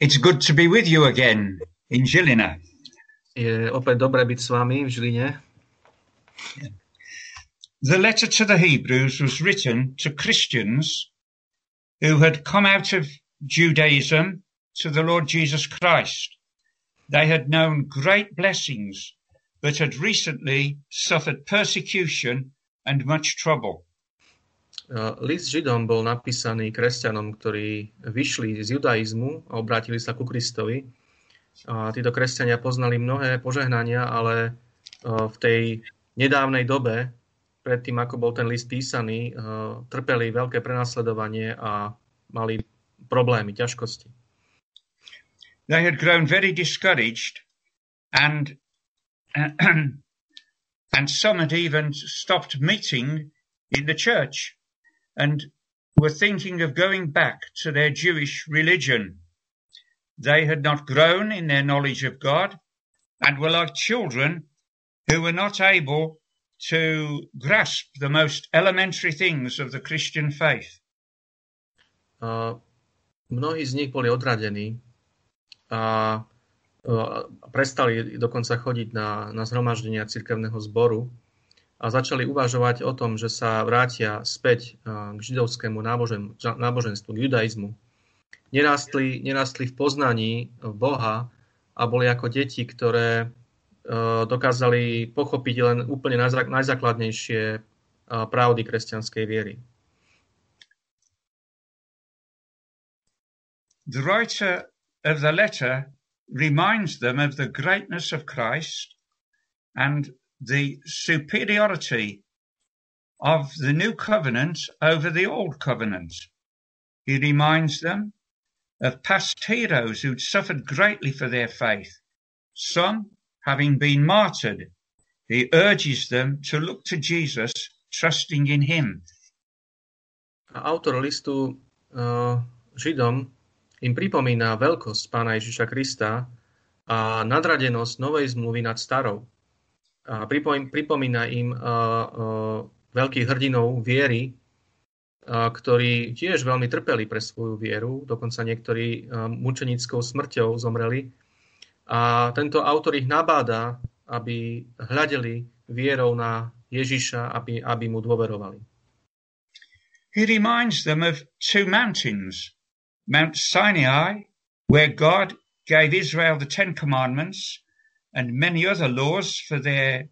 It's good to be with you again in Žilina. Je opäť dobré byť s vami v Žiline. The letter to the Hebrews was written to Christians who had come out of Judaism to the Lord Jesus Christ. They had known great blessings, but had recently suffered persecution and much trouble. Uh, List Židom bol napísaný kresťanom, ktorí vyšli z judaizmu a obrátili sa ku Kristovi. A títo kresťania poznali mnohé požehnania, ale uh, v tej nedávnej dobe, predtým ako bol ten list písaný, uh, trpeli veľké prenasledovanie a mali problémy, ťažkosti. They had grown very discouraged and and some had even stopped meeting in the church and were thinking of going back to their Jewish religion. They had not grown in their knowledge of God and were like children who were not able to grasp the most elementary things of the Christian faith. Uh, mnohí z nich boli odradení a uh, prestali dokonca chodiť na, na zhromaždenia cirkevného zboru a začali uvažovať o tom, že sa vrátia späť k židovskému nábožen, náboženstvu, k judaizmu. Nerastli, nerastli v poznaní Boha a boli ako deti, ktoré dokázali pochopiť len úplne najzákladnejšie pravdy kresťanskej viery. The writer of the letter reminds them of the greatness of Christ and the superiority of the new covenant over the old covenant. He reminds them of past heroes who'd suffered greatly for their faith, some having been martyred. He urges them to look to Jesus, trusting in him. Autor listu uh, Židom im pripomína veľkosť pána Ježiša Krista a nadradenosť novej zmluvy nad starou. Pripomína im veľkých hrdinov viery, ktorí tiež veľmi trpeli pre svoju vieru, dokonca niektorí mučenickou smrťou zomreli. A tento autor ich nabáda, aby hľadeli vierou na Ježiša, aby, aby mu dôverovali. He reminds them of two mountains, Mount Sinai, where God gave Israel the Ten Commandments, and many other laws for their,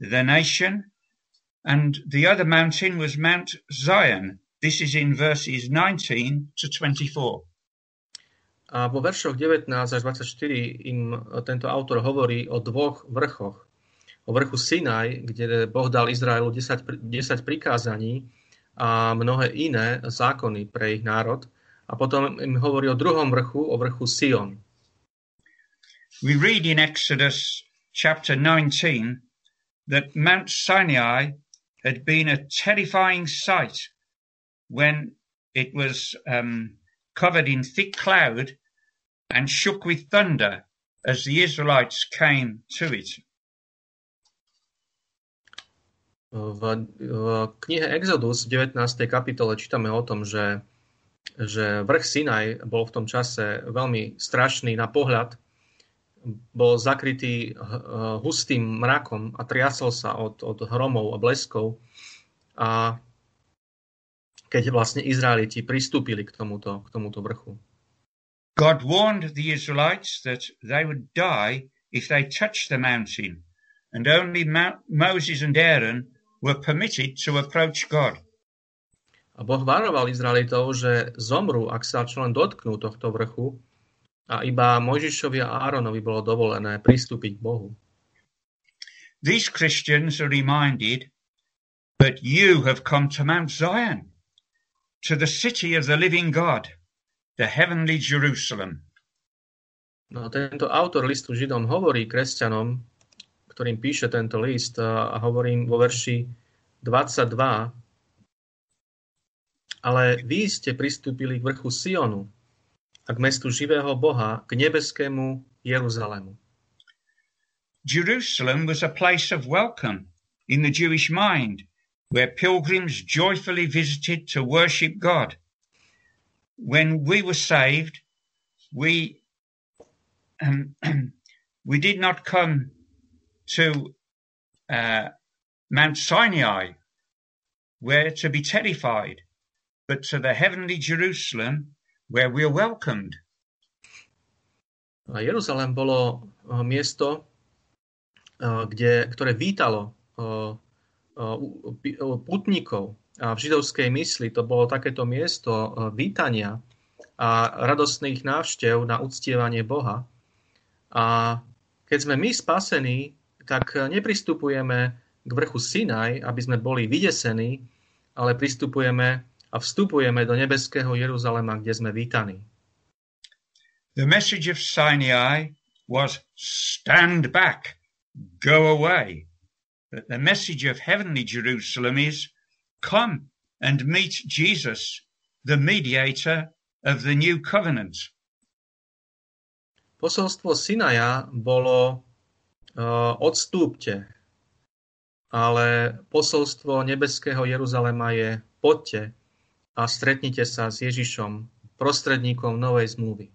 their nation. And the other mountain was Mount Zion. This is in verses 19 to 24. A vo veršoch 19 až 24 im tento autor hovorí o dvoch vrchoch. O vrchu Sinaj, kde Boh dal Izraelu 10, 10 prikázaní a mnohé iné zákony pre ich národ. A potom im hovorí o druhom vrchu, o vrchu Sion. We read in Exodus chapter 19 that Mount Sinai had been a terrifying sight when it was um, covered in thick cloud and shook with thunder as the Israelites came to it. V, v knihe Exodus v 19. kapitole čítame o tom, že, že vrch Sinaj bol v tom čase veľmi strašný na pohľad bol zakrytý hustým mrakom a triasol sa od, od hromov a bleskov. A keď vlastne Izraeliti pristúpili k tomuto, k tomuto vrchu. God warned the Israelites that they would die if they touched the mountain, and only Moses and Aaron were permitted to approach God. A Boh varoval Izraelitov, že zomru, ak sa čo len dotknú tohto vrchu, a iba Mojžišovi a Áronovi bolo dovolené pristúpiť k Bohu. These Christians are reminded that you have come to Mount Zion, to the city of the living God, the heavenly Jerusalem. No, tento autor listu Židom hovorí kresťanom, ktorým píše tento list, a hovorím vo verši 22, ale vy ste pristúpili k vrchu Sionu, a k mestu živého Boha, k nebeskému Jeruzalému. Jerusalem was a place of welcome in the Jewish mind, where pilgrims joyfully visited to worship God. When we were saved, we um, we did not come to uh, Mount Sinai, where to be terrified, but to the heavenly Jerusalem, where we are welcomed. Jeruzalém bolo uh, miesto, uh, kde, ktoré vítalo uh, putníkov. A v židovskej mysli to bolo takéto miesto vítania a radostných návštev na uctievanie Boha. A keď sme my spasení, tak nepristupujeme k vrchu Sinaj, aby sme boli vydesení, ale pristupujeme a vstupujeme do nebeského Jeruzalema, kde sme vítaní. The message of Sinai was stand back, go away. But the message of heavenly Jerusalem is come and meet Jesus, the mediator of the new covenant. Posolstvo Sinaja bolo uh, odstúpte, ale posolstvo nebeského Jeruzalema je poďte a stretnite sa s Ježišom, prostredníkom novej zmluvy.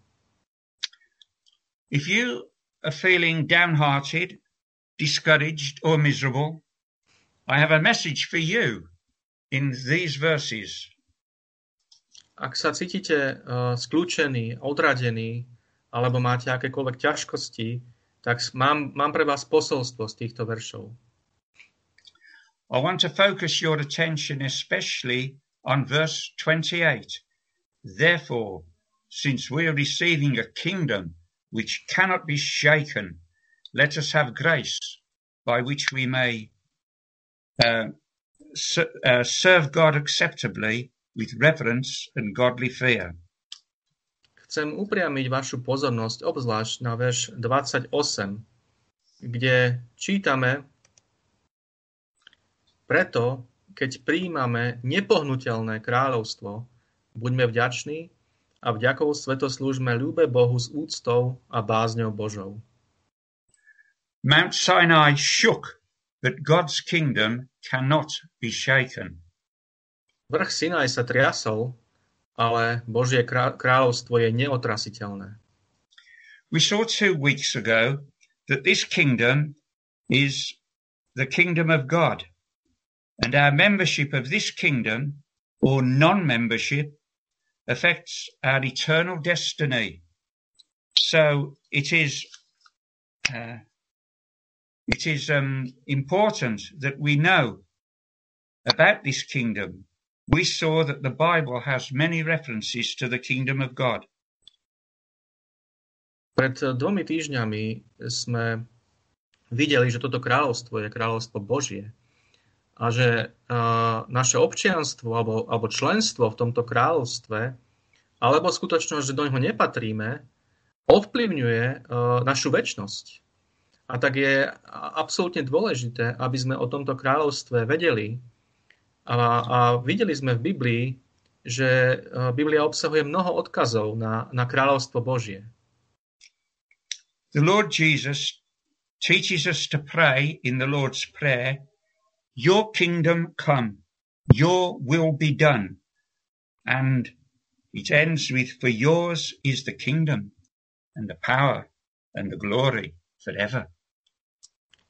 If you are feeling downhearted, discouraged or miserable, I have a message for you in these verses. Ak sa cítite uh, skľúčení, odradení, alebo máte akékoľvek ťažkosti, tak mám, mám pre vás posolstvo z týchto veršov. I want to focus your attention especially on verse 28. Therefore, since we are receiving a kingdom which cannot be shaken, let us have grace by which we may uh, uh, serve God acceptably with reverence and godly fear. Chcem upriamiť vašu pozornosť obzvlášť na verš 28, kde čítame Preto, keď príjmame nepohnutelné kráľovstvo, buďme vďační a vďakou svetoslúžme ľúbe Bohu s úctou a bázňou Božou. Mount Sinai shook, but God's kingdom cannot be shaken. Vrch Sinaj sa triasol, ale Božie kráľovstvo je neotrasiteľné. We saw two weeks ago that this kingdom is the kingdom of God, and our membership of this kingdom or non-membership affects our eternal destiny. So it is uh, it is um, important that we know about this kingdom we saw that the Bible has many references to the kingdom of God. Pred dvomi týždňami sme videli, že toto kráľovstvo je kráľovstvo Božie a že uh, naše občianstvo alebo, alebo členstvo v tomto kráľovstve alebo skutočnosť, že do neho nepatríme, ovplyvňuje uh, našu väčnosť. A tak je absolútne dôležité, aby sme o tomto kráľovstve vedeli a, a videli sme v Biblii, že e, Biblia obsahuje mnoho odkazov na, na kráľovstvo Božie. The Lord Jesus teaches us to pray in the Lord's Prayer, Your kingdom come, your will be done. And it ends with, For yours is the kingdom and the power and the glory forever.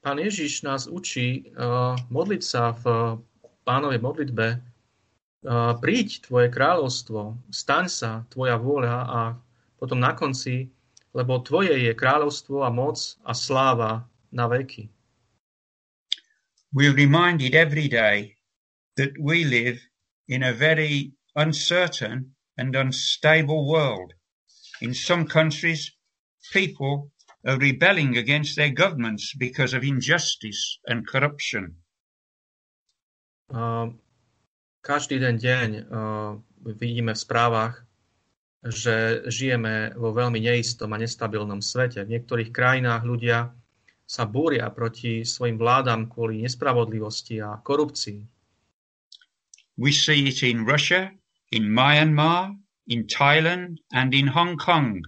Pán Ježiš nás učí uh, modliť sa v pánovej modlitbe, príď tvoje kráľovstvo, staň sa tvoja vôľa a potom na konci, lebo tvoje je kráľovstvo a moc a sláva na veky. We're reminded every day that we live in a very uncertain and unstable world. In some countries, people are rebelling against their governments because of injustice and corruption. Um, Každý den deň vidíme v správach, že žijeme vo veľmi neistom a nestabilnom svete. V niektorých krajinách ľudia sa búria proti svojim vládam kvôli nespravodlivosti a korupcii. We see it in Russia, in Myanmar, in Thailand and in Hong Kong,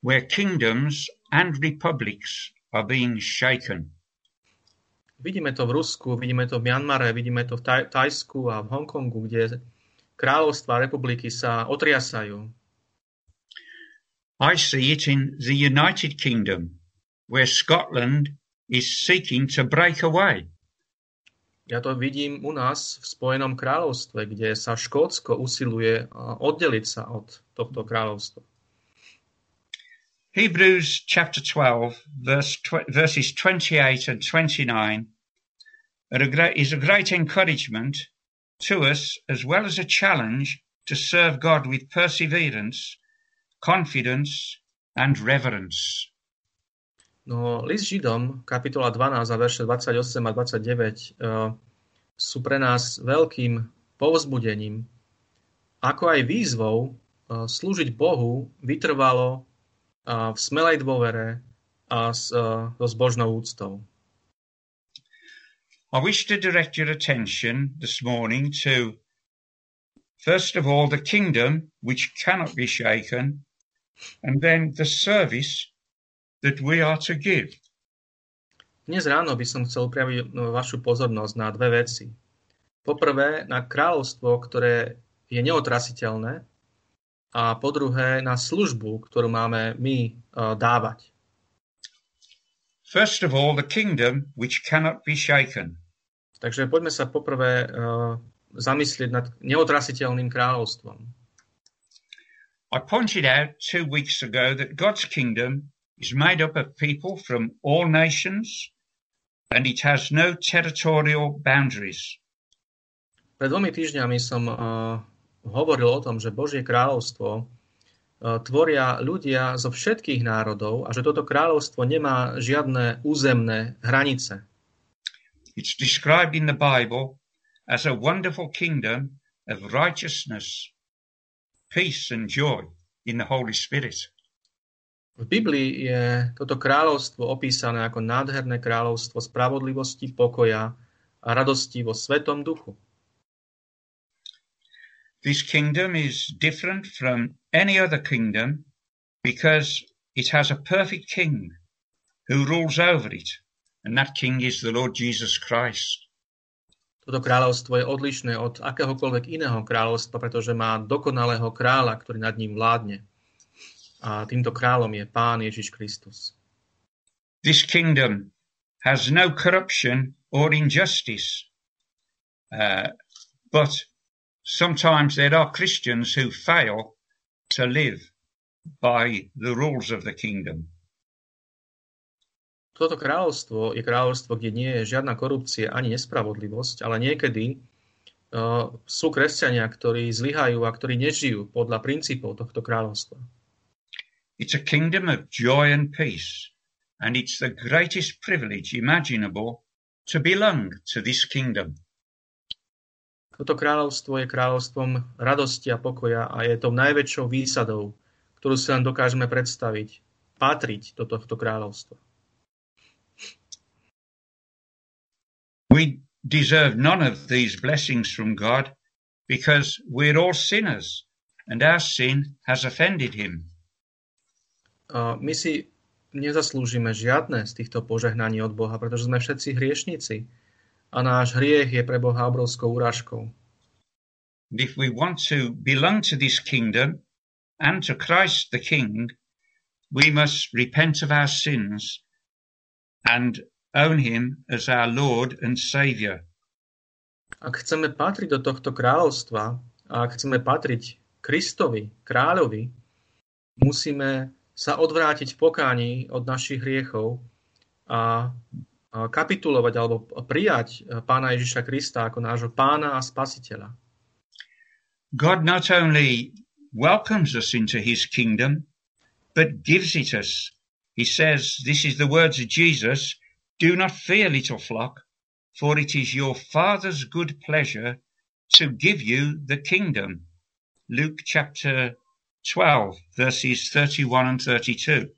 where kingdoms and republics are being shaken. Vidíme to v Rusku, vidíme to v Mianmare, vidíme to v Taj- Tajsku a v Hongkongu, kde kráľovstva a republiky sa otriasajú. I see it in the United Kingdom, where Scotland is seeking to break away. Ja to vidím u nás v Spojenom kráľovstve, kde sa Škótsko usiluje oddeliť sa od tohto kráľovstva. Hebrews chapter 12, verse verses 28 and 29 a great, is a great encouragement to us as well as a challenge to serve God with perseverance, confidence and reverence. No, list Židom, kapitola 12 a verše 28 a 29 uh, sú pre nás veľkým povzbudením, ako aj výzvou uh, slúžiť Bohu vytrvalo v smelej dôvere a so zbožnou úctou. I wish to direct your attention this morning to, first of all, the kingdom which cannot be shaken, and then the service that we are to give. Dnes ráno by som chcel upraviť no, vašu pozornosť na dve veci. Poprvé na kráľovstvo, ktoré je neotrasiteľné a po druhé na službu, ktorú máme my uh, dávať. First of all, the kingdom which cannot be shaken. Takže poďme sa poprvé uh, zamyslieť nad neotrasiteľným kráľovstvom. I pointed out two weeks ago that God's kingdom is made up of people from all nations and it has no territorial boundaries. Pred dvomi týždňami som uh, hovoril o tom, že Božie kráľovstvo e, tvoria ľudia zo všetkých národov a že toto kráľovstvo nemá žiadne územné hranice. It's described in the Bible as a wonderful kingdom of righteousness, peace and joy in the Holy Spirit. V Biblii je toto kráľovstvo opísané ako nádherné kráľovstvo spravodlivosti, pokoja a radosti vo Svetom duchu. This kingdom is different from any other kingdom because it has a perfect king who rules over it, and that king is the Lord Jesus Christ. Toto kráľovstvo je odlišné od akéhokoľvek iného kráľovstva, pretože má dokonalého kráľa, ktorý nad ním vládne. A týmto kráľom je Pán Ježiš Kristus. This kingdom has no corruption or injustice, uh, but sometimes there are Christians who fail to live by the rules of the kingdom. Toto kráľovstvo je kráľovstvo, kde nie je žiadna korupcia ani nespravodlivosť, ale niekedy uh, sú kresťania, ktorí zlyhajú a ktorí nežijú podľa princípov tohto kráľovstva. It's a kingdom of joy and peace, and it's the greatest privilege imaginable to belong to this kingdom. Toto kráľovstvo je kráľovstvom radosti a pokoja a je to najväčšou výsadou, ktorú si len dokážeme predstaviť, patriť do tohto kráľovstva. We deserve none of these blessings from God because we're all sinners and our sin has offended him. My si nezaslúžime žiadne z týchto požehnaní od Boha, pretože sme všetci hriešnici a náš hriech je pre Boha obrovskou urážkou. If we want to belong to this kingdom and to Christ the King, we must repent of our sins and own him as our Lord and Saviour. Ak chceme patriť do tohto kráľovstva a ak chceme patriť Kristovi, kráľovi, musíme sa odvrátiť v pokání od našich hriechov a kapitulovať alebo prijať pána Ježiša Krista ako nášho pána a spasiteľa. God not only welcomes us into his kingdom, but gives it us. He says, this is the words of Jesus, do not fear, little flock, for it is your Father's good pleasure to give you the kingdom. Luke chapter 12, verses 31 and 32.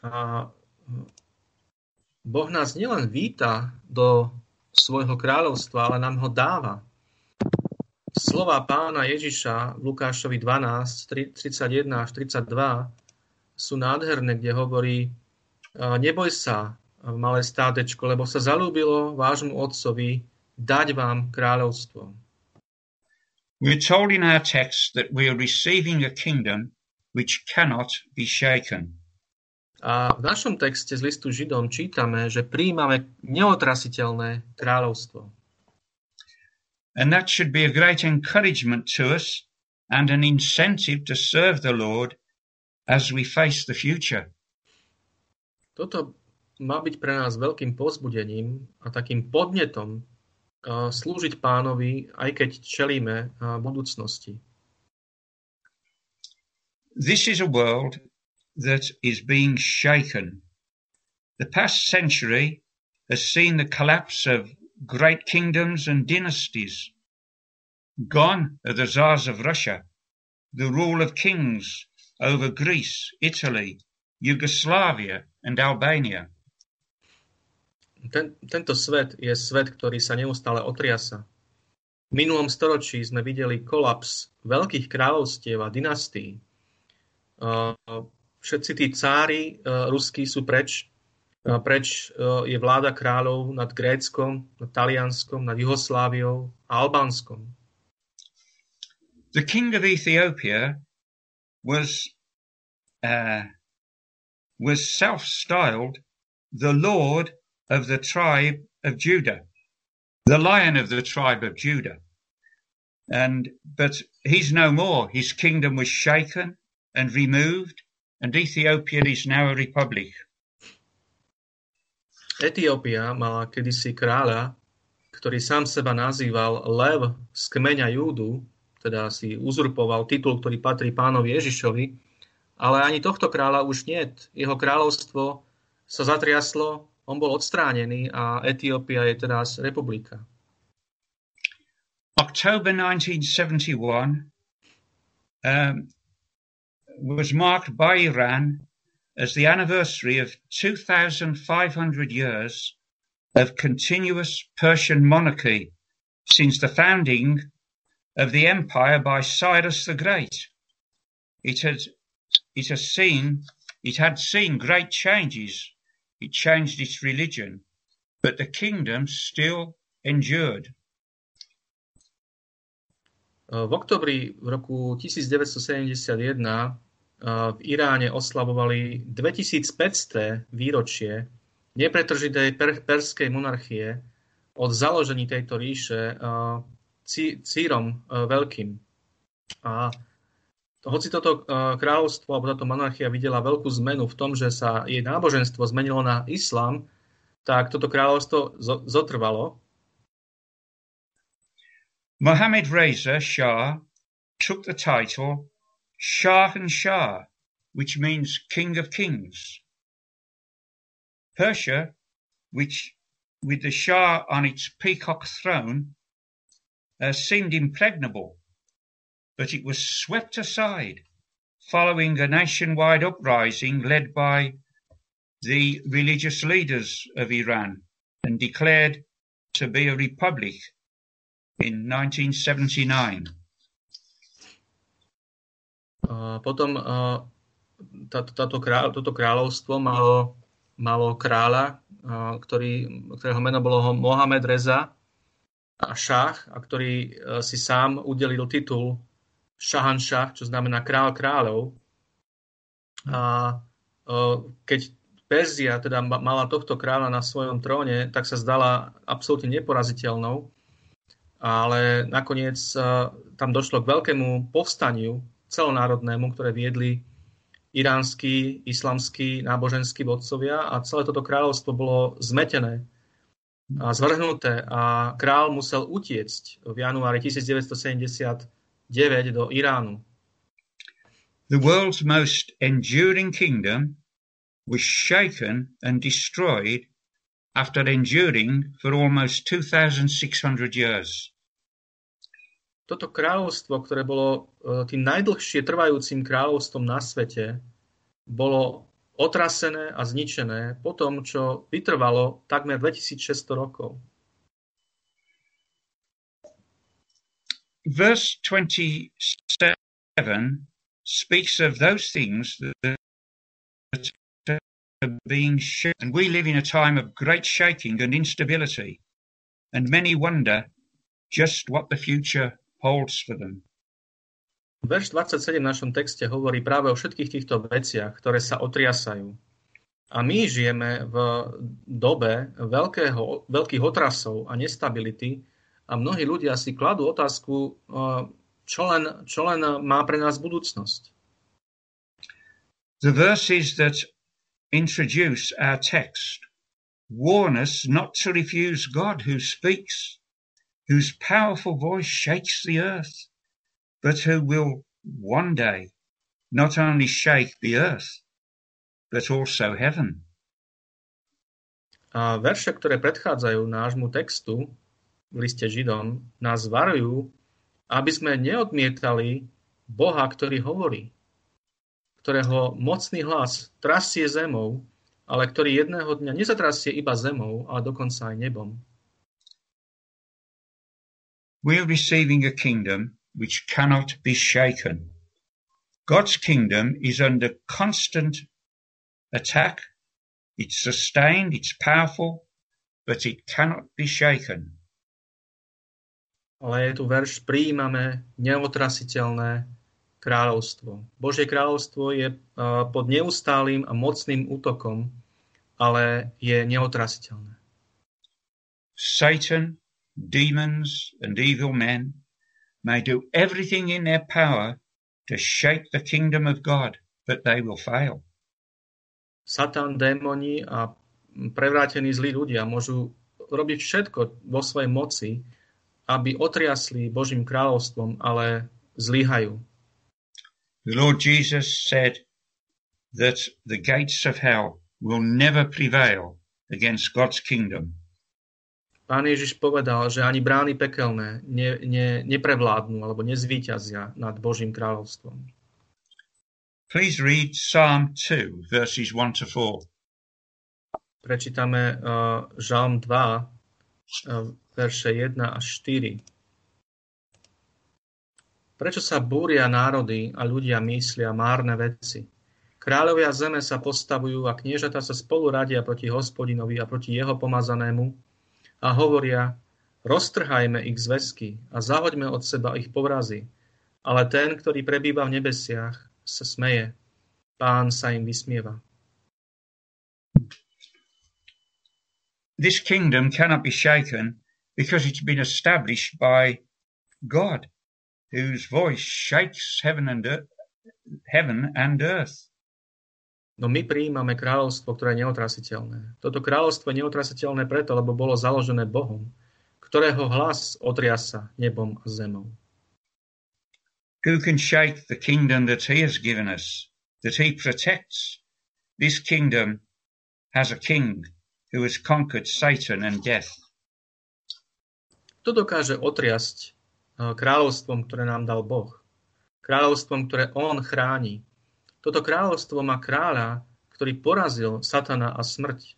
A Boh nás nielen víta do svojho kráľovstva, ale nám ho dáva. Slova pána Ježiša v Lukášovi 12, 31 až 32 sú nádherné, kde hovorí neboj sa, malé stádečko, lebo sa zalúbilo vášmu otcovi dať vám kráľovstvo. We're told in our text that we are receiving a kingdom which cannot be shaken. A v našom texte z listu Židom čítame, že príjmame neotrasiteľné kráľovstvo. And that should be a great encouragement to us and an incentive to serve the Lord as we face the future. Toto má byť pre nás veľkým pozbudením a takým podnetom slúžiť pánovi, aj keď čelíme budúcnosti. This is a world that is being shaken. The past century has seen the collapse of great kingdoms and dynasties. Gone are the czars of Russia, the rule of kings over Greece, Italy, Yugoslavia, and Albania. Ten, tento svet je svet, ktorý sa neustále otriasa. V minulom storočí sme videli kolaps veľkých kráľovstiev a dynastií. Všetci tí cári ruskí sú preč. Preč je vláda kráľov nad Gréckom, nad Talianskom, nad Jugosláviou a Albánskom. The king of Ethiopia was uh, was self-styled the Lord of the tribe of Judah, the lion of the tribe of Judah. And, but he's no more. His kingdom was shaken and removed, and Ethiopia is now a republic. Etiópia mala kedysi kráľa, ktorý sám seba nazýval Lev z kmeňa Júdu, teda si uzurpoval titul, ktorý patrí pánovi Ježišovi, ale ani tohto kráľa už nie. Jeho kráľovstvo sa zatriaslo on bol odstránený a Etiópia je teraz republika. October 1971 um, was marked by Iran as the anniversary of 2,500 years of continuous Persian monarchy since the founding of the empire by Cyrus the Great. It had, it has seen, it had seen great changes It changed its religion, but the kingdom still endured. V oktobri v roku 1971 v Iráne oslavovali 2500. výročie nepretržitej perskej monarchie od založení tejto ríše Círom Veľkým. A hoci toto e, kráľovstvo alebo táto monarchia videla veľkú zmenu v tom, že sa jej náboženstvo zmenilo na islám, tak toto kráľovstvo zotrvalo. Mohammed Reza Shah took the title Shah and Shah, which means King of Kings. Persia, which with the Shah on its peacock throne, uh, seemed impregnable but it was swept aside following a nationwide uprising led by the religious leaders of Iran and declared to be a republic in 1979. Uh, potom uh, táto, táto krá, toto kráľovstvo malo, malo kráľa, uh, ktorý, ktorého meno bolo Mohamed Reza a šach, a ktorý si sám udelil titul šahanšach, čo znamená král kráľov. A keď Perzia teda mala tohto kráľa na svojom tróne, tak sa zdala absolútne neporaziteľnou, ale nakoniec tam došlo k veľkému povstaniu celonárodnému, ktoré viedli iránsky, islamskí, náboženskí vodcovia a celé toto kráľovstvo bolo zmetené a zvrhnuté a král musel utiecť v januári 1970 9 do Iránu. The world's most enduring kingdom was shaken and destroyed after enduring for almost 2600 years. Toto kráľovstvo, ktoré bolo e, tým najdlhšie trvajúcim kráľovstvom na svete, bolo otrasené a zničené po tom, čo vytrvalo takmer 2600 rokov. Verse 27 speaks of those things that are being shaken. And we live in a time of great shaking and instability, and many wonder just what the future holds for them. Verš 27 v našom texte hovorí práve o všetkých týchto veciach, ktoré sa otriasajú. A my žijeme v dobe veľkého, veľkých otrasov a nestability a mnohí ľudia si kladú otázku, čo len, čo len má pre nás budúcnosť. The verses that introduce our text warn us not to refuse God who speaks, whose powerful voice shakes the earth, but who will one day not only shake the earth, but also heaven. A verše, ktoré predchádzajú nášmu textu v liste Židom, nás varujú, aby sme neodmietali Boha, ktorý hovorí, ktorého mocný hlas trasie zemou, ale ktorý jedného dňa nezatrasie iba zemou, ale dokonca aj nebom. We are receiving a kingdom which cannot be shaken. God's kingdom is under constant attack. It's sustained, it's powerful, but it cannot be shaken. Ale je tu verš, prijímame neotrasiteľné kráľovstvo. Božie kráľovstvo je pod neustálým a mocným útokom, ale je neotrasiteľné. Satan, demons and evil men may do everything in their power to shake the kingdom of God, but they will fail. Satan, démoni a prevrátení zlí ľudia môžu robiť všetko vo svojej moci, aby otriasli Božím kráľovstvom, ale zlyhajú. The Lord Jesus said that the gates of hell will never prevail against God's kingdom. Pán Ježiš povedal, že ani brány pekelné ne, ne, neprevládnu alebo nezvíťazia nad Božím kráľovstvom. Please read Psalm 2, verses 1 to 4. Prečítame uh, Žalm 2, uh, verše 1 až 4. Prečo sa búria národy a ľudia myslia márne veci? Kráľovia zeme sa postavujú a kniežata sa spolu radia proti hospodinovi a proti jeho pomazanému a hovoria, roztrhajme ich zväzky a zahoďme od seba ich povrazy. Ale ten, ktorý prebýva v nebesiach, sa smeje. Pán sa im vysmieva. This kingdom cannot be shaken because it's been established by God, whose voice shakes heaven and earth, heaven and earth. No my prijímame kráľovstvo, ktoré je neotrasiteľné. Toto kráľovstvo je neotrasiteľné preto, lebo bolo založené Bohom, ktorého hlas otriasa nebom a zemou. Who can shake the kingdom that he has given us, that he protects? This kingdom has a king who has conquered Satan and death. Kto dokáže otriasť eh, kráľovstvom, ktoré nám dal Boh? Kráľovstvom, ktoré on chráni. Toto kráľovstvo má kráľa, ktorý porazil Satana a smrť.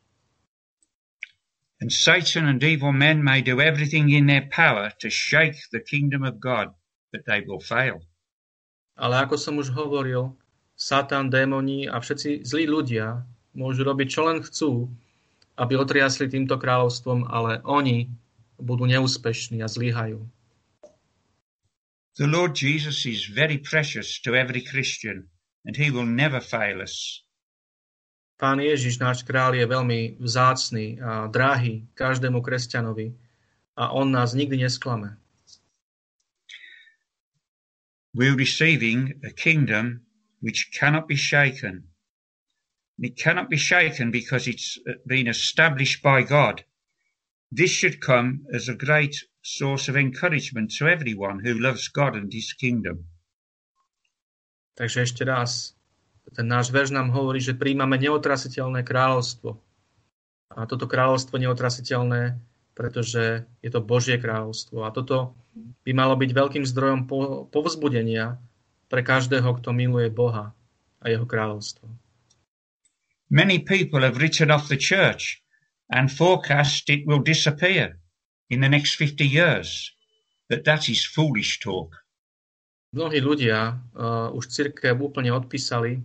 And Satan and evil men may do everything in their power to shake the kingdom of God, but they will fail. Ale ako som už hovoril, Satan, démoni a všetci zlí ľudia môžu robiť, čo len chcú, aby otriasli týmto kráľovstvom, ale oni budú neúspešní a zlyhajú. The Lord Jesus is very precious to every Christian and he will never fail us. Pán Ježiš, náš král, je veľmi vzácný a drahý každému kresťanovi a on nás nikdy nesklame. We're receiving a kingdom which cannot be shaken. It cannot be shaken because it's been established by God. This should come as a great source of encouragement to everyone who loves God and His kingdom. Takže ešte raz, ten náš verš nám hovorí, že príjmame neotrasiteľné kráľovstvo. A toto kráľovstvo neotrasiteľné pretože je to Božie kráľovstvo. A toto by malo byť veľkým zdrojom povzbudenia pre každého, kto miluje Boha a jeho kráľovstvo. Many people have written off the church and forecast it will disappear in the next 50 years. But that is foolish talk. Mnohí ľudia uh, už církev úplne odpísali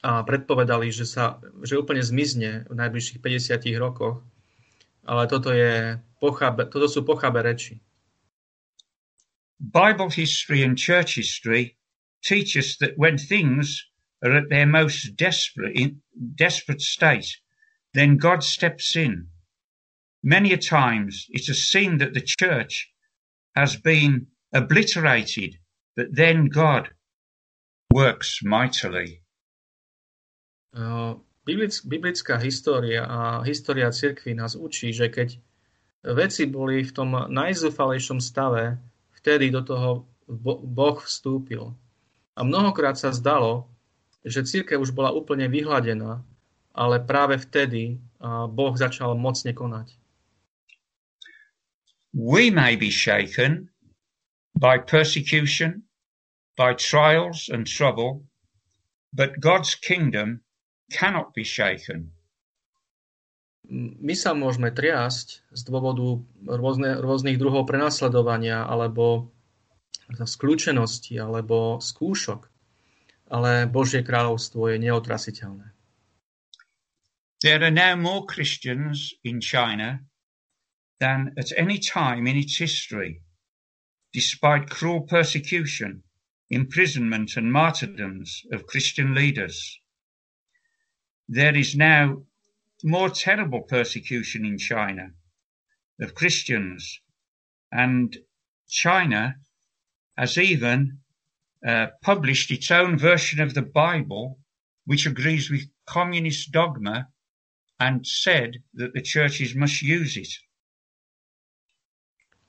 a predpovedali, že, sa, že úplne zmizne v najbližších 50 rokoch ale toto, je pochabe, toto sú pochabe reči. Bible history and church history teach us that when things are at their most desperate, in, desperate state, then God steps in. Many a times it is seen that the church has been obliterated, but then God works mightily. Uh, biblická história a história cirkvi nás učí, že keď veci boli v tom najzúfalejšom stave, vtedy do toho Boh vstúpil. A mnohokrát sa zdalo, že církev už bola úplne vyhladená, ale práve vtedy Boh začal mocne konať. We may be shaken by persecution, by trials and trouble, but God's kingdom cannot be shaken. My sa môžeme triasť z dôvodu rôzne, rôznych druhov prenasledovania alebo skľúčenosti alebo skúšok, ale Božie kráľovstvo je neotrasiteľné. There are now more Christians in China than at any time in its history, despite cruel persecution, imprisonment and martyrdoms of Christian leaders. There is now more terrible persecution in China of Christians, and China has even uh, published its own version of the Bible, which agrees with communist dogma, and said that the churches must use it.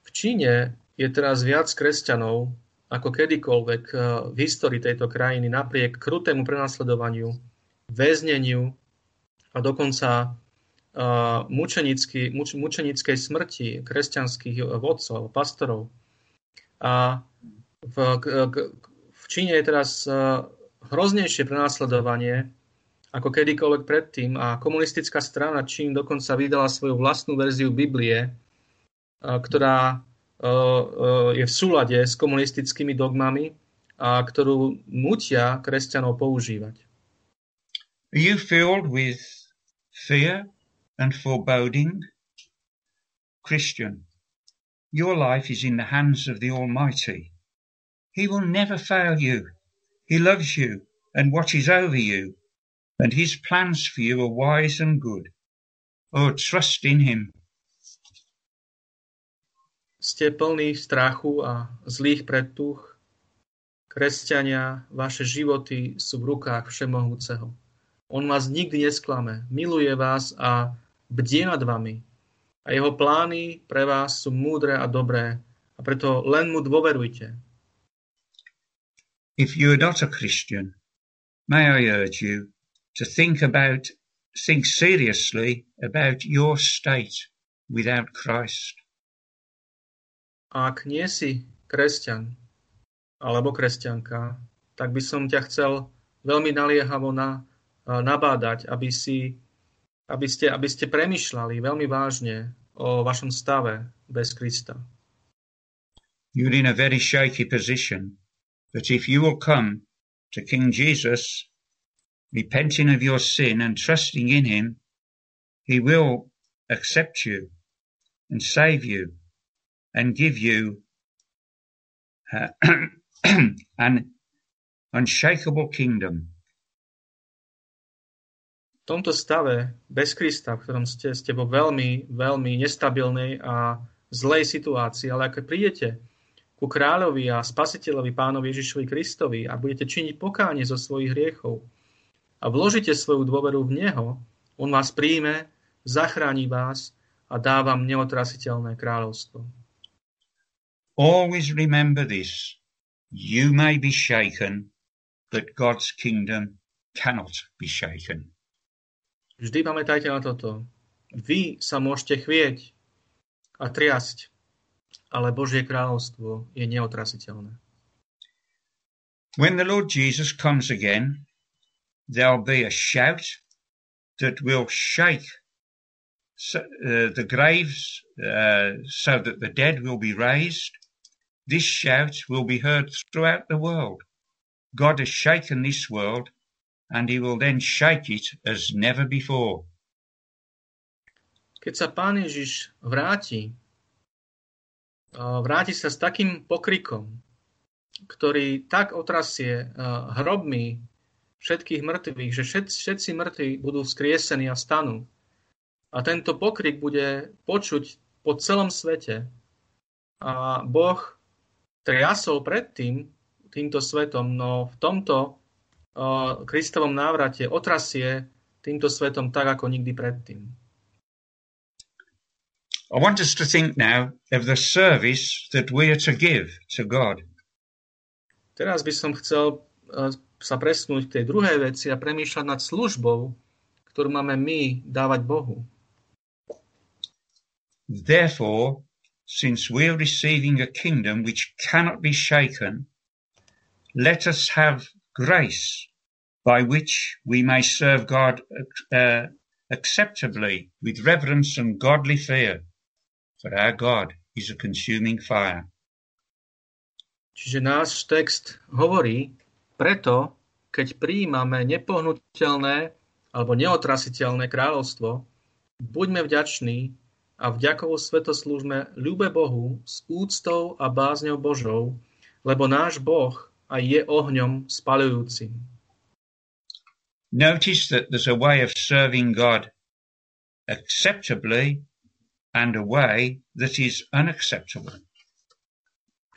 V Číne je teraz viac kresťanov ako kedykoľvek uh, v histórii tejto krajiny napriek krutému prenasledovaniu väzneniu a dokonca uh, mučenický, muč, mučenickej smrti kresťanských vodcov, pastorov. A v, v Číne je teraz uh, hroznejšie prenasledovanie ako kedykoľvek predtým a komunistická strana Čín dokonca vydala svoju vlastnú verziu Biblie, uh, ktorá je v súlade s komunistickými dogmami a ktorú nutia kresťanov používať. Are you filled with fear and foreboding? Christian, your life is in the hands of the Almighty. He will never fail you. He loves you and watches over you, and his plans for you are wise and good. Oh, trust in him. Ste plní strachu a zlých predtuch. Kresťania, vaše životy sú v rukách Všemohúceho. On vás nikdy nesklame, miluje vás a bdie nad vami. A jeho plány pre vás sú múdre a dobré a preto len mu dôverujte. If you are not a Christian, may I urge you to think about, think seriously about your state without Christ. Ak nie si kresťan alebo kresťanka, tak by som ťa chcel veľmi naliehavo na, nabádať, aby, si, aby, ste, aby ste premyšľali veľmi vážne o vašom stave bez Krista. You're in a very shaky position, but if you will come to King Jesus, repenting of your sin and trusting in him, he will accept you and save you and give you uh, an unshakable kingdom. V tomto stave bez Krista, v ktorom ste, ste vo veľmi, veľmi nestabilnej a zlej situácii, ale ak prídete ku kráľovi a spasiteľovi pánovi Ježišovi Kristovi a budete činiť pokánie zo svojich hriechov a vložíte svoju dôveru v Neho, On vás príjme, zachráni vás a dá vám neotrasiteľné kráľovstvo. Always remember this. You may be shaken, but God's kingdom cannot be shaken. Vždy pamätajte na toto. Vy sa môžete chvieť a triasť, ale Božie kráľovstvo je neotrasiteľné. When the Lord Jesus comes again, there'll be a shout that will shake uh, the graves uh, so that the dead will be raised. This shout will be heard throughout the world. God has shaken this world and he will then shake it as never before. Keď sa Pán Ježiš vráti, vráti sa s takým pokrikom, ktorý tak otrasie hrobmi všetkých mŕtvych, že všetci, všetci mŕtvi budú vzkriesení a stanú. A tento pokrik bude počuť po celom svete. A Boh triasol predtým týmto svetom, no v tomto uh, Kristovom návrate otrasie týmto svetom tak, ako nikdy predtým. I want us to think now of the service that we are to give to God. Teraz by som chcel sa presnúť k tej druhej veci a premýšľať nad službou, ktorú máme my dávať Bohu. Therefore, since we are receiving a kingdom which cannot be shaken, let us have grace by which we may serve God uh, acceptably with reverence and godly fear. For our God is a consuming fire. Čiže náš text hovorí, preto, keď prijímame nepohnutelné alebo neotrasiteľné kráľovstvo, buďme vďační a vďakovo svetoslúžme ľube Bohu s úctou a bázňou Božou, lebo náš Boh aj je ohňom spalujúcim. Notice that there's a way of serving God acceptably and a way that is unacceptable.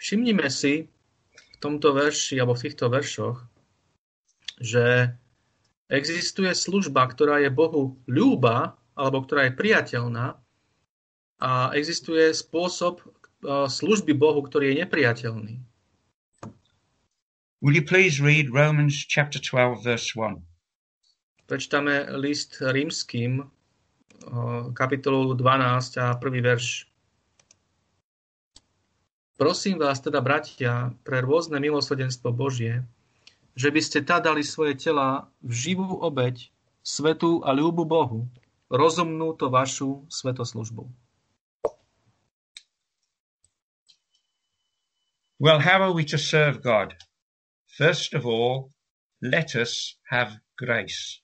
Všimnime si tomto verši alebo v týchto veršoch, že existuje služba, ktorá je Bohu ľúba alebo ktorá je priateľná a existuje spôsob služby Bohu, ktorý je nepriateľný. Will you please read Romans chapter 12 verse 1? Prečítame list rímským kapitolu 12 a prvý verš. Prosím vás teda, bratia, pre rôzne milosrdenstvo Božie, že by ste tá dali svoje tela v živú obeď, svetú a ľúbu Bohu, rozumnú to vašu svetoslužbu. Well, how are we to serve God? First of all, let us have grace.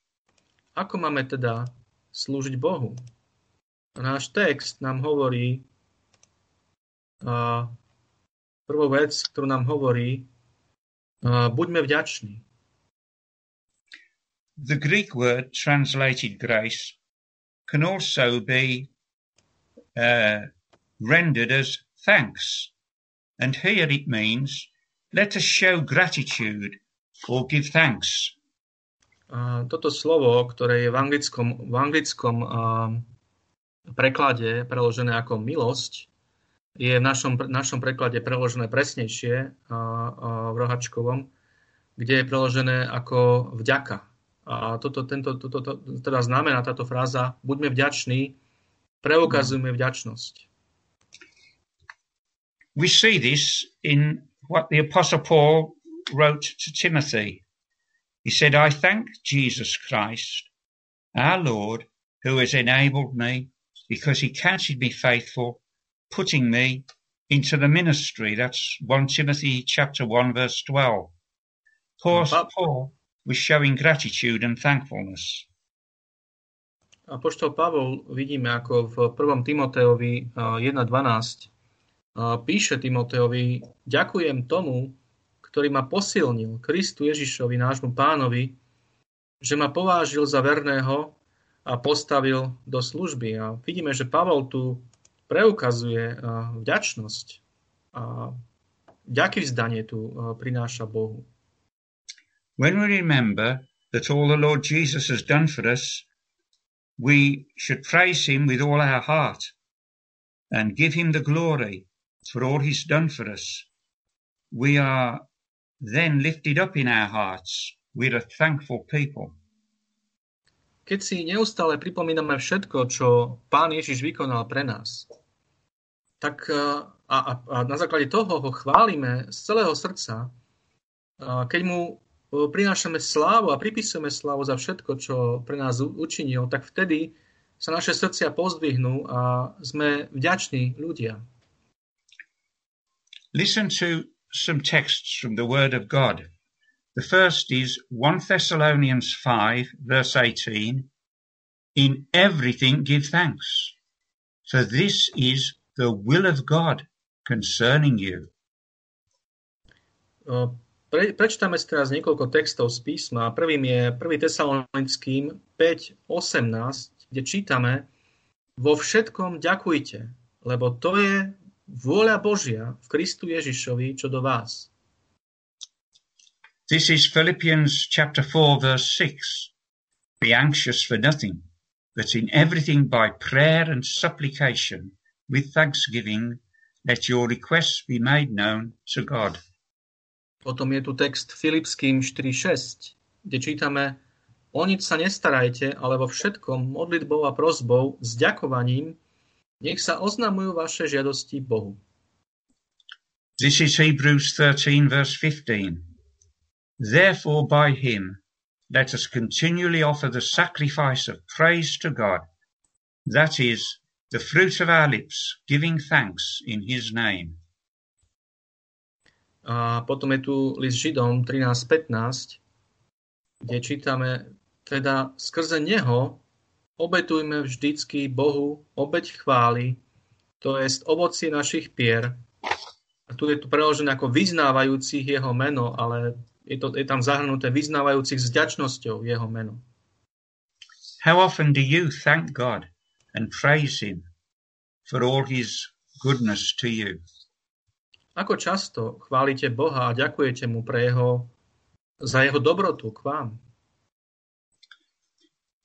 Ako máme teda slúžiť Bohu. Náš text nám hovorí, a prvú vec, ktorú nám hovorí, a buďme vďační. The Greek word translated grace can also be uh, rendered as thanks. And here it means let us show gratitude or give thanks toto slovo, ktoré je v anglickom, v anglickom preklade preložené ako milosť, je v našom, našom preklade preložené presnejšie v rohačkovom, kde je preložené ako vďaka. A toto, tento, toto, to, teda znamená táto fráza buďme vďační, preukazujme vďačnosť. We see this in what the Apostle Paul wrote to Timothy He said, I thank Jesus Christ, our Lord, who has enabled me because he counted me faithful, putting me into the ministry. That's 1 Timothy chapter 1 verse 12. Paul, Paul was showing gratitude and thankfulness. Apoštol Pavol vidíme, ako v 1. Timoteovi 1.12 píše Timoteovi, ďakujem tomu, ktorý ma posilnil, Kristu Ježišovi, nášmu pánovi, že ma povážil za verného a postavil do služby. A vidíme, že Pavol tu preukazuje vďačnosť a vďaky vzdanie tu prináša Bohu. When we remember that all the Lord Jesus has done for us, we should praise him with all our heart and give him the glory for all he's done for us. We are then lifted up in our hearts. We're a thankful people. Keď si neustále pripomíname všetko, čo Pán Ježiš vykonal pre nás, tak e, a, a, a na základe toho ho chválime z celého srdca, keď mu e, prinášame slávu a pripisujeme slávu za všetko, čo pre nás učinil, tak vtedy sa naše srdcia pozdvihnú a sme vďační ľudia. Listen to some texts from the Word of God. The first is 1 Thessalonians 5, verse 18. In everything give thanks, for this is the will of God concerning you. Pre, prečítame si teraz niekoľko textov z písma. Prvým je 1. Tesalonickým 5.18, kde čítame Vo všetkom ďakujte, lebo to je vôľa Božia v Kristu Ježišovi, čo do vás. This is Philippians chapter 4 verse 6. Be anxious for nothing, but in everything by prayer and supplication, with thanksgiving, let your requests be made known to God. Potom je tu text Filipským 4.6, kde čítame O nič sa nestarajte, ale vo všetkom modlitbou a prozbou s ďakovaním nech sa oznamujú vaše žiadosti Bohu. This is Hebrews 13 verse 15. Therefore by him let us continually offer the sacrifice of praise to God, that is, the fruit of our lips, giving thanks in his name. A potom je tu list Židom 13.15, kde čítame, teda skrze neho obetujme vždycky Bohu obeť chvály, to jest ovocie našich pier. A tu je to preložené ako vyznávajúcich jeho meno, ale je, to, je tam zahrnuté vyznávajúcich s vďačnosťou jeho meno. How often do you thank God and praise him for all his goodness to you? Ako často chválite Boha a ďakujete mu pre jeho, za jeho dobrotu k vám?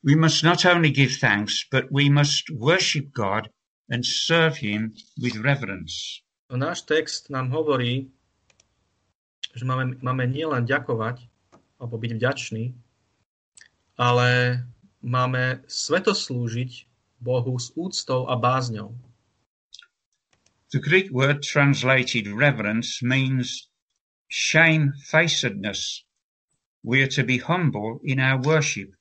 We must not only give thanks, but we must worship God and serve him with reverence. Náš text nám hovorí, že máme, máme nielen ďakovať, alebo byť vďačný, ale máme svetoslúžiť Bohu s úctou a bázňou. The Greek word translated reverence means shamefacedness. We are to be humble in our worship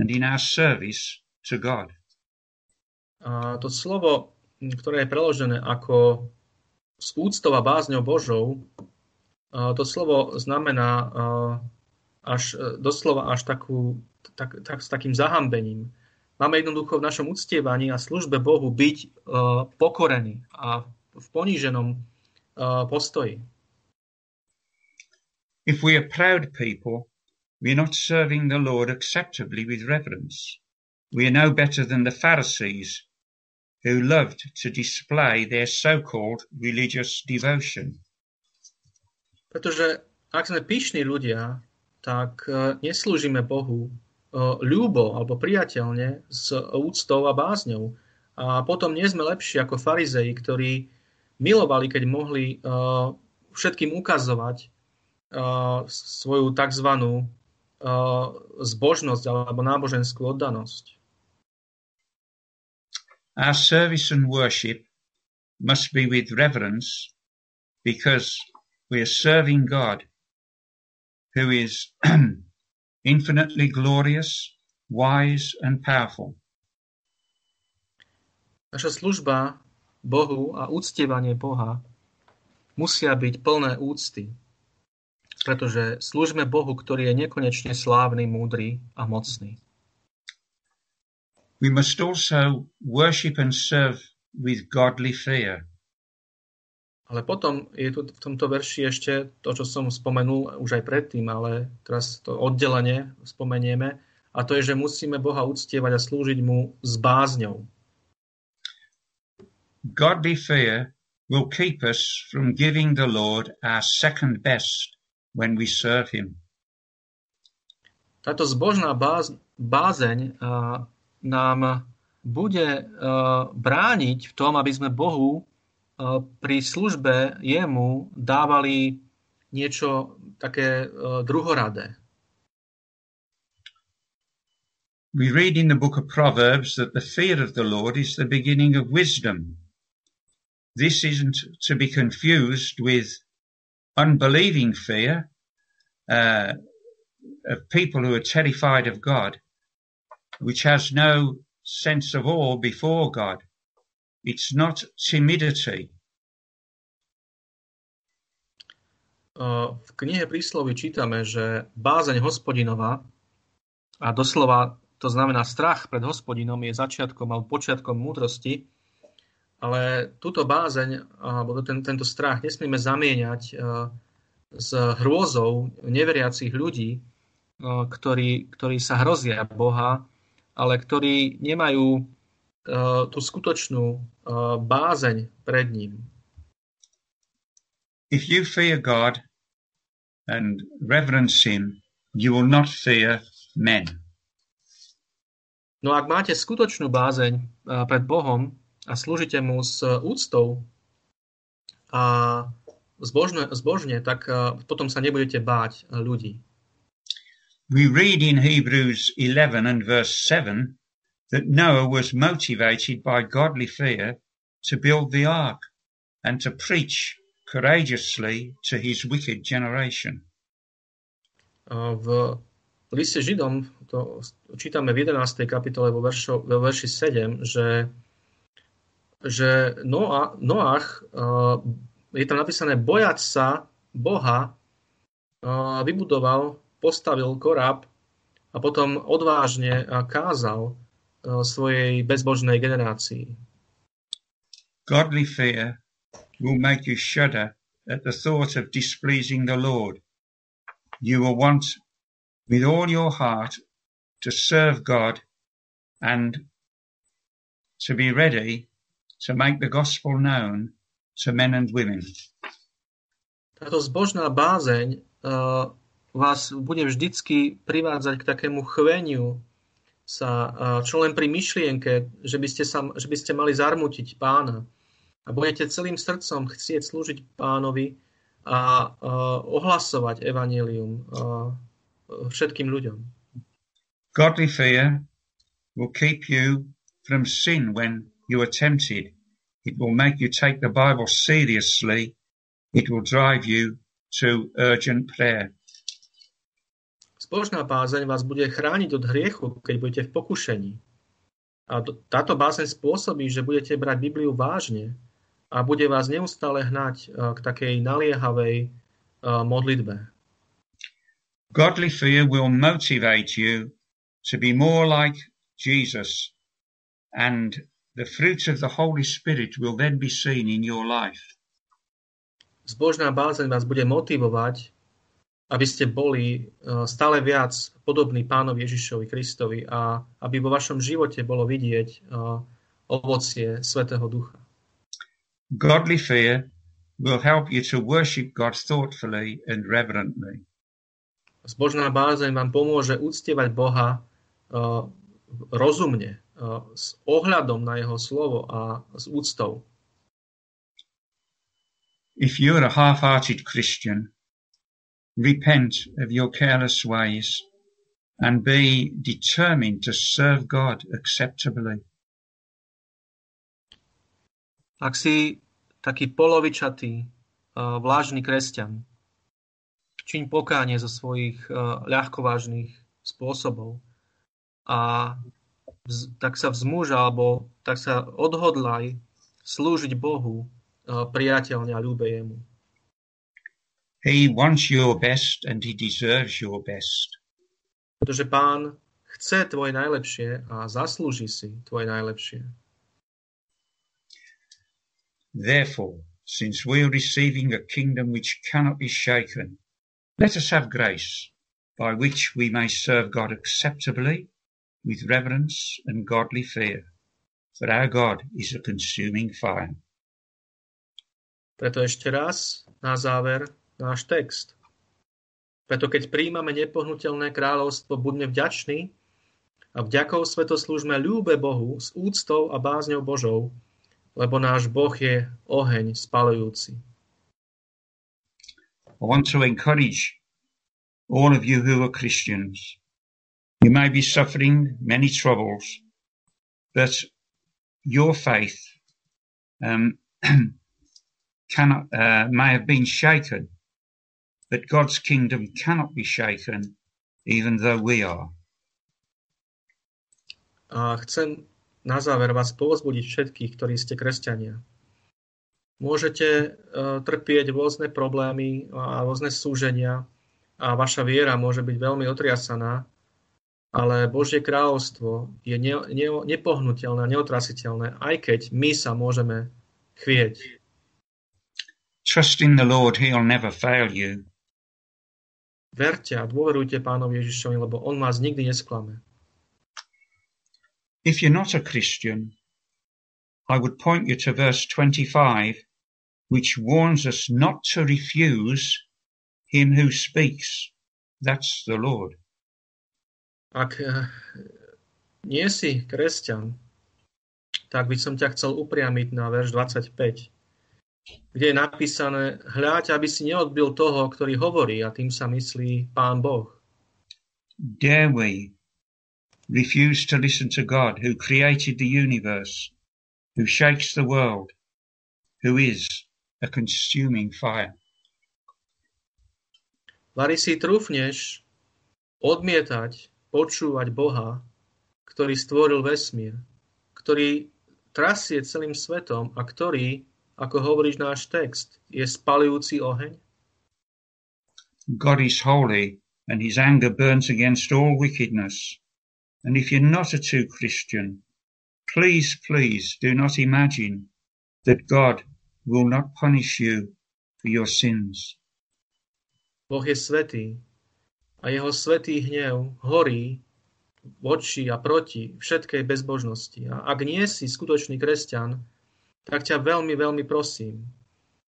and in our service to God. A to slovo, ktoré je preložené ako s úctou a bázňou Božou, to slovo znamená až, doslova až takú, tak, tak, s takým zahambením. Máme jednoducho v našom uctievaní a službe Bohu byť uh, pokorený a v poníženom uh, postoji. If we are proud people, we are not serving the Lord acceptably with reverence. We are no better than the Pharisees, who loved to display their so-called religious devotion. Pretože ak sme pyšní ľudia, tak uh, neslúžime Bohu ľúbo alebo priateľne s úctou a bázňou. A potom nie sme lepší ako farizei, ktorí milovali, keď mohli uh, všetkým ukazovať uh, svoju tzv. Zbožnosť alebo náboženskú oddanosť. Our service and worship must be with reverence because we are serving God who is infinitely glorious, wise and powerful. Naša služba Bohu a uctievanie Boha musia byť plné úcty, pretože slúžme Bohu, ktorý je nekonečne slávny, múdry a mocný. We must also worship and serve with godly fear. Ale potom je tu v tomto verši ešte to, čo som spomenul už aj predtým, ale teraz to oddelenie spomenieme, a to je, že musíme Boha uctievať a slúžiť mu s bázňou. Godly fear will keep us from giving the Lord our second best when we serve him. Táto zbožná báz, bázeň uh, nám bude uh, brániť v tom, aby sme Bohu pri službe jemu dávali niečo také uh, druhoradé. We read in the book of Proverbs that the fear of the Lord is the beginning of wisdom. This isn't to be confused with unbelieving fear uh, of people who are terrified of God, which has no sense of awe before God. It's not timidity. V knihe príslovy čítame, že bázeň hospodinova, a doslova to znamená strach pred hospodinom, je začiatkom alebo počiatkom múdrosti, Ale túto bázeň, alebo ten, tento strach nesmieme zamieňať s hrôzou neveriacich ľudí, ktorí, ktorí sa hrozia Boha, ale ktorí nemajú tú skutočnú bázeň pred ním. If you fear God and reverence him, you will not fear men. No ak máte skutočnú bázeň pred Bohom, a slúžite mu s úctou a zbožne, zbožne, tak potom sa nebudete báť ľudí. We read in Hebrews 11 and verse 7 that Noah was motivated by godly fear to build the ark and to preach courageously to his wicked generation. V liste Židom to čítame v 11. kapitole vo, veršo, vo verši 7, že že Noa, Noach, je tam napísané, bojať sa Boha, vybudoval, postavil koráb a potom odvážne kázal svojej bezbožnej generácii. Godly fear will make you shudder at the thought of displeasing the Lord. You will want with all your heart to serve God and to be ready to make the gospel known to men and women. Táto zbožná bázeň uh, vás bude vždycky privádzať k takému chveniu sa, čo len pri myšlienke, že by, ste sa, že by ste mali zarmutiť pána. A budete celým srdcom chcieť slúžiť pánovi a uh, ohlasovať evanelium uh, všetkým ľuďom. Godly fear will keep you from sin when you are tempted. It will make you take the Bible seriously. It will drive you to urgent prayer. Spoločná bázeň vás bude chrániť od hriechu, keď budete v pokušení. A táto bázeň spôsobí, že budete brať Bibliu vážne a bude vás neustále hnať k takej naliehavej modlitbe. Godly fear will motivate you to be more like Jesus and The fruits of the Holy Spirit will then be seen in your life. Zbožná bázeň vás bude motivovať, aby ste boli uh, stále viac podobní pánovi Ježišovi Kristovi a aby vo vašom živote bolo vidieť uh, ovocie Svetého Ducha. Godly fear will help you to worship God thoughtfully and reverently. Zbožná bázeň vám pomôže uctievať Boha uh, rozumne, s ohľadom na jeho slovo a s úctou. If you're a half-hearted Christian, repent of your careless ways and be determined to serve God acceptably. Ak si taký polovičatý, uh, vlážny kresťan, čiň pokánie zo svojich uh, ľahkovážnych spôsobov a tak sa vzmuž alebo tak sa odhodlaj slúžiť Bohu priateľne a ľúbe jemu. He wants your best and he deserves your best. Pretože pán chce tvoje najlepšie a zaslúži si tvoje najlepšie. Therefore, since we are receiving a kingdom which cannot be shaken, let us have grace by which we may serve God acceptably with reverence and godly fear, for our God is a consuming fire. Preto ešte raz na záver náš text. Preto keď príjmame nepohnutelné kráľovstvo, buďme vďační a vďakou svetoslúžme ľúbe Bohu s úctou a bázňou Božou, lebo náš Boh je oheň spalujúci. I want to encourage all of you who are Christians You may be suffering many troubles, but your faith um, cannot, uh, may have been shaken, but God's kingdom cannot be shaken, even though we are. A chcem na záver vás povzbudiť všetkých, ktorí ste kresťania. Môžete uh, trpieť rôzne problémy a rôzne súženia a vaša viera môže byť veľmi otriasaná, Ale Božie kráľovstvo je ne, ne, nepohnutelné, neotrasiteľné, aj keď my sa môžeme chvieť. Trust in the Lord, he'll never fail you. Verte a dôverujte pánovi Ježišovi, lebo on vás nikdy nesklame. If you're not a Christian, I would point you to verse 25, which warns us not to refuse him who speaks. That's the Lord. Ak eh, nie si kresťan, tak by som ťa chcel upriamiť na verš 25, kde je napísané, hľaď, aby si neodbil toho, ktorý hovorí, a tým sa myslí Pán Boh. Dare we refuse to listen to God who created the universe, who shakes the world, who is a consuming fire? Vary si trúfneš odmietať počúvať Boha, ktorý stvoril vesmír, ktorý trasie celým svetom a ktorý, ako hovoríš náš text, je spalujúci oheň? God is holy and his anger burns against all wickedness. And if you're not a true Christian, please, please do not imagine that God will not punish you for your sins. Boh je svetý a jeho svetý hnev horí voči a proti všetkej bezbožnosti. A ak nie si skutočný kresťan, tak ťa veľmi, veľmi prosím,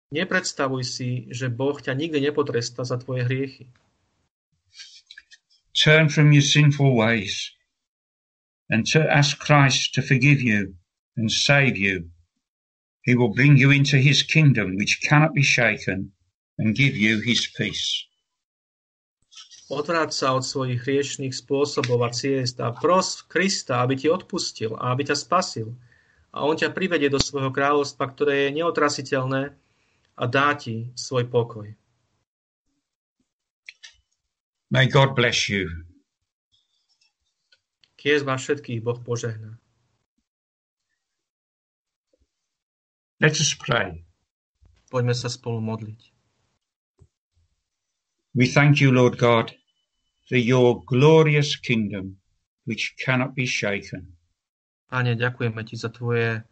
nepredstavuj si, že Boh ťa nikdy nepotrestá za tvoje hriechy. Turn from your sinful ways and to ask Christ to forgive you and save you. He will bring you into his kingdom which cannot be shaken and give you his peace. Odvráť sa od svojich hriešných spôsobov a ciest a pros Krista, aby ti odpustil a aby ťa spasil. A on ťa privedie do svojho kráľovstva, ktoré je neotrasiteľné a dá ti svoj pokoj. May God bless you. Kies vás všetkých Boh požehná. Let us pray. Poďme sa spolu modliť. We thank you, Lord God, for your glorious kingdom, which cannot be shaken. Pane, ďakujeme ti za tvoje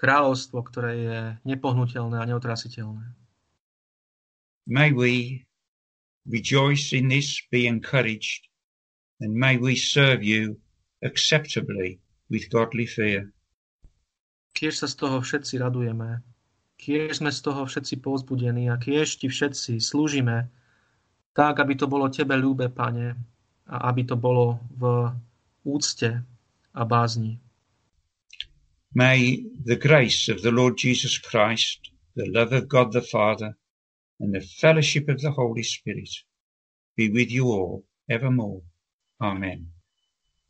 kráľovstvo, ktoré je nepohnutelné a neotrasiteľné. May we rejoice in this, be encouraged, and may we serve you acceptably with godly fear. Kiež sa z toho všetci radujeme, kiež sme z toho všetci povzbudení a kiež ti všetci slúžime tak, aby to bolo Tebe ľúbe, Pane, a aby to bolo v úcte a bázni. May the grace of the Lord Jesus Christ, the love of God the Father, and the fellowship of the Holy Spirit be with you all evermore. Amen.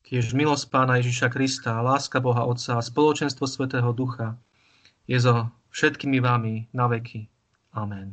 Kiež milosť Pána Ježiša Krista, láska Boha Otca a spoločenstvo Svetého Ducha je so všetkými vami na veky. Amen.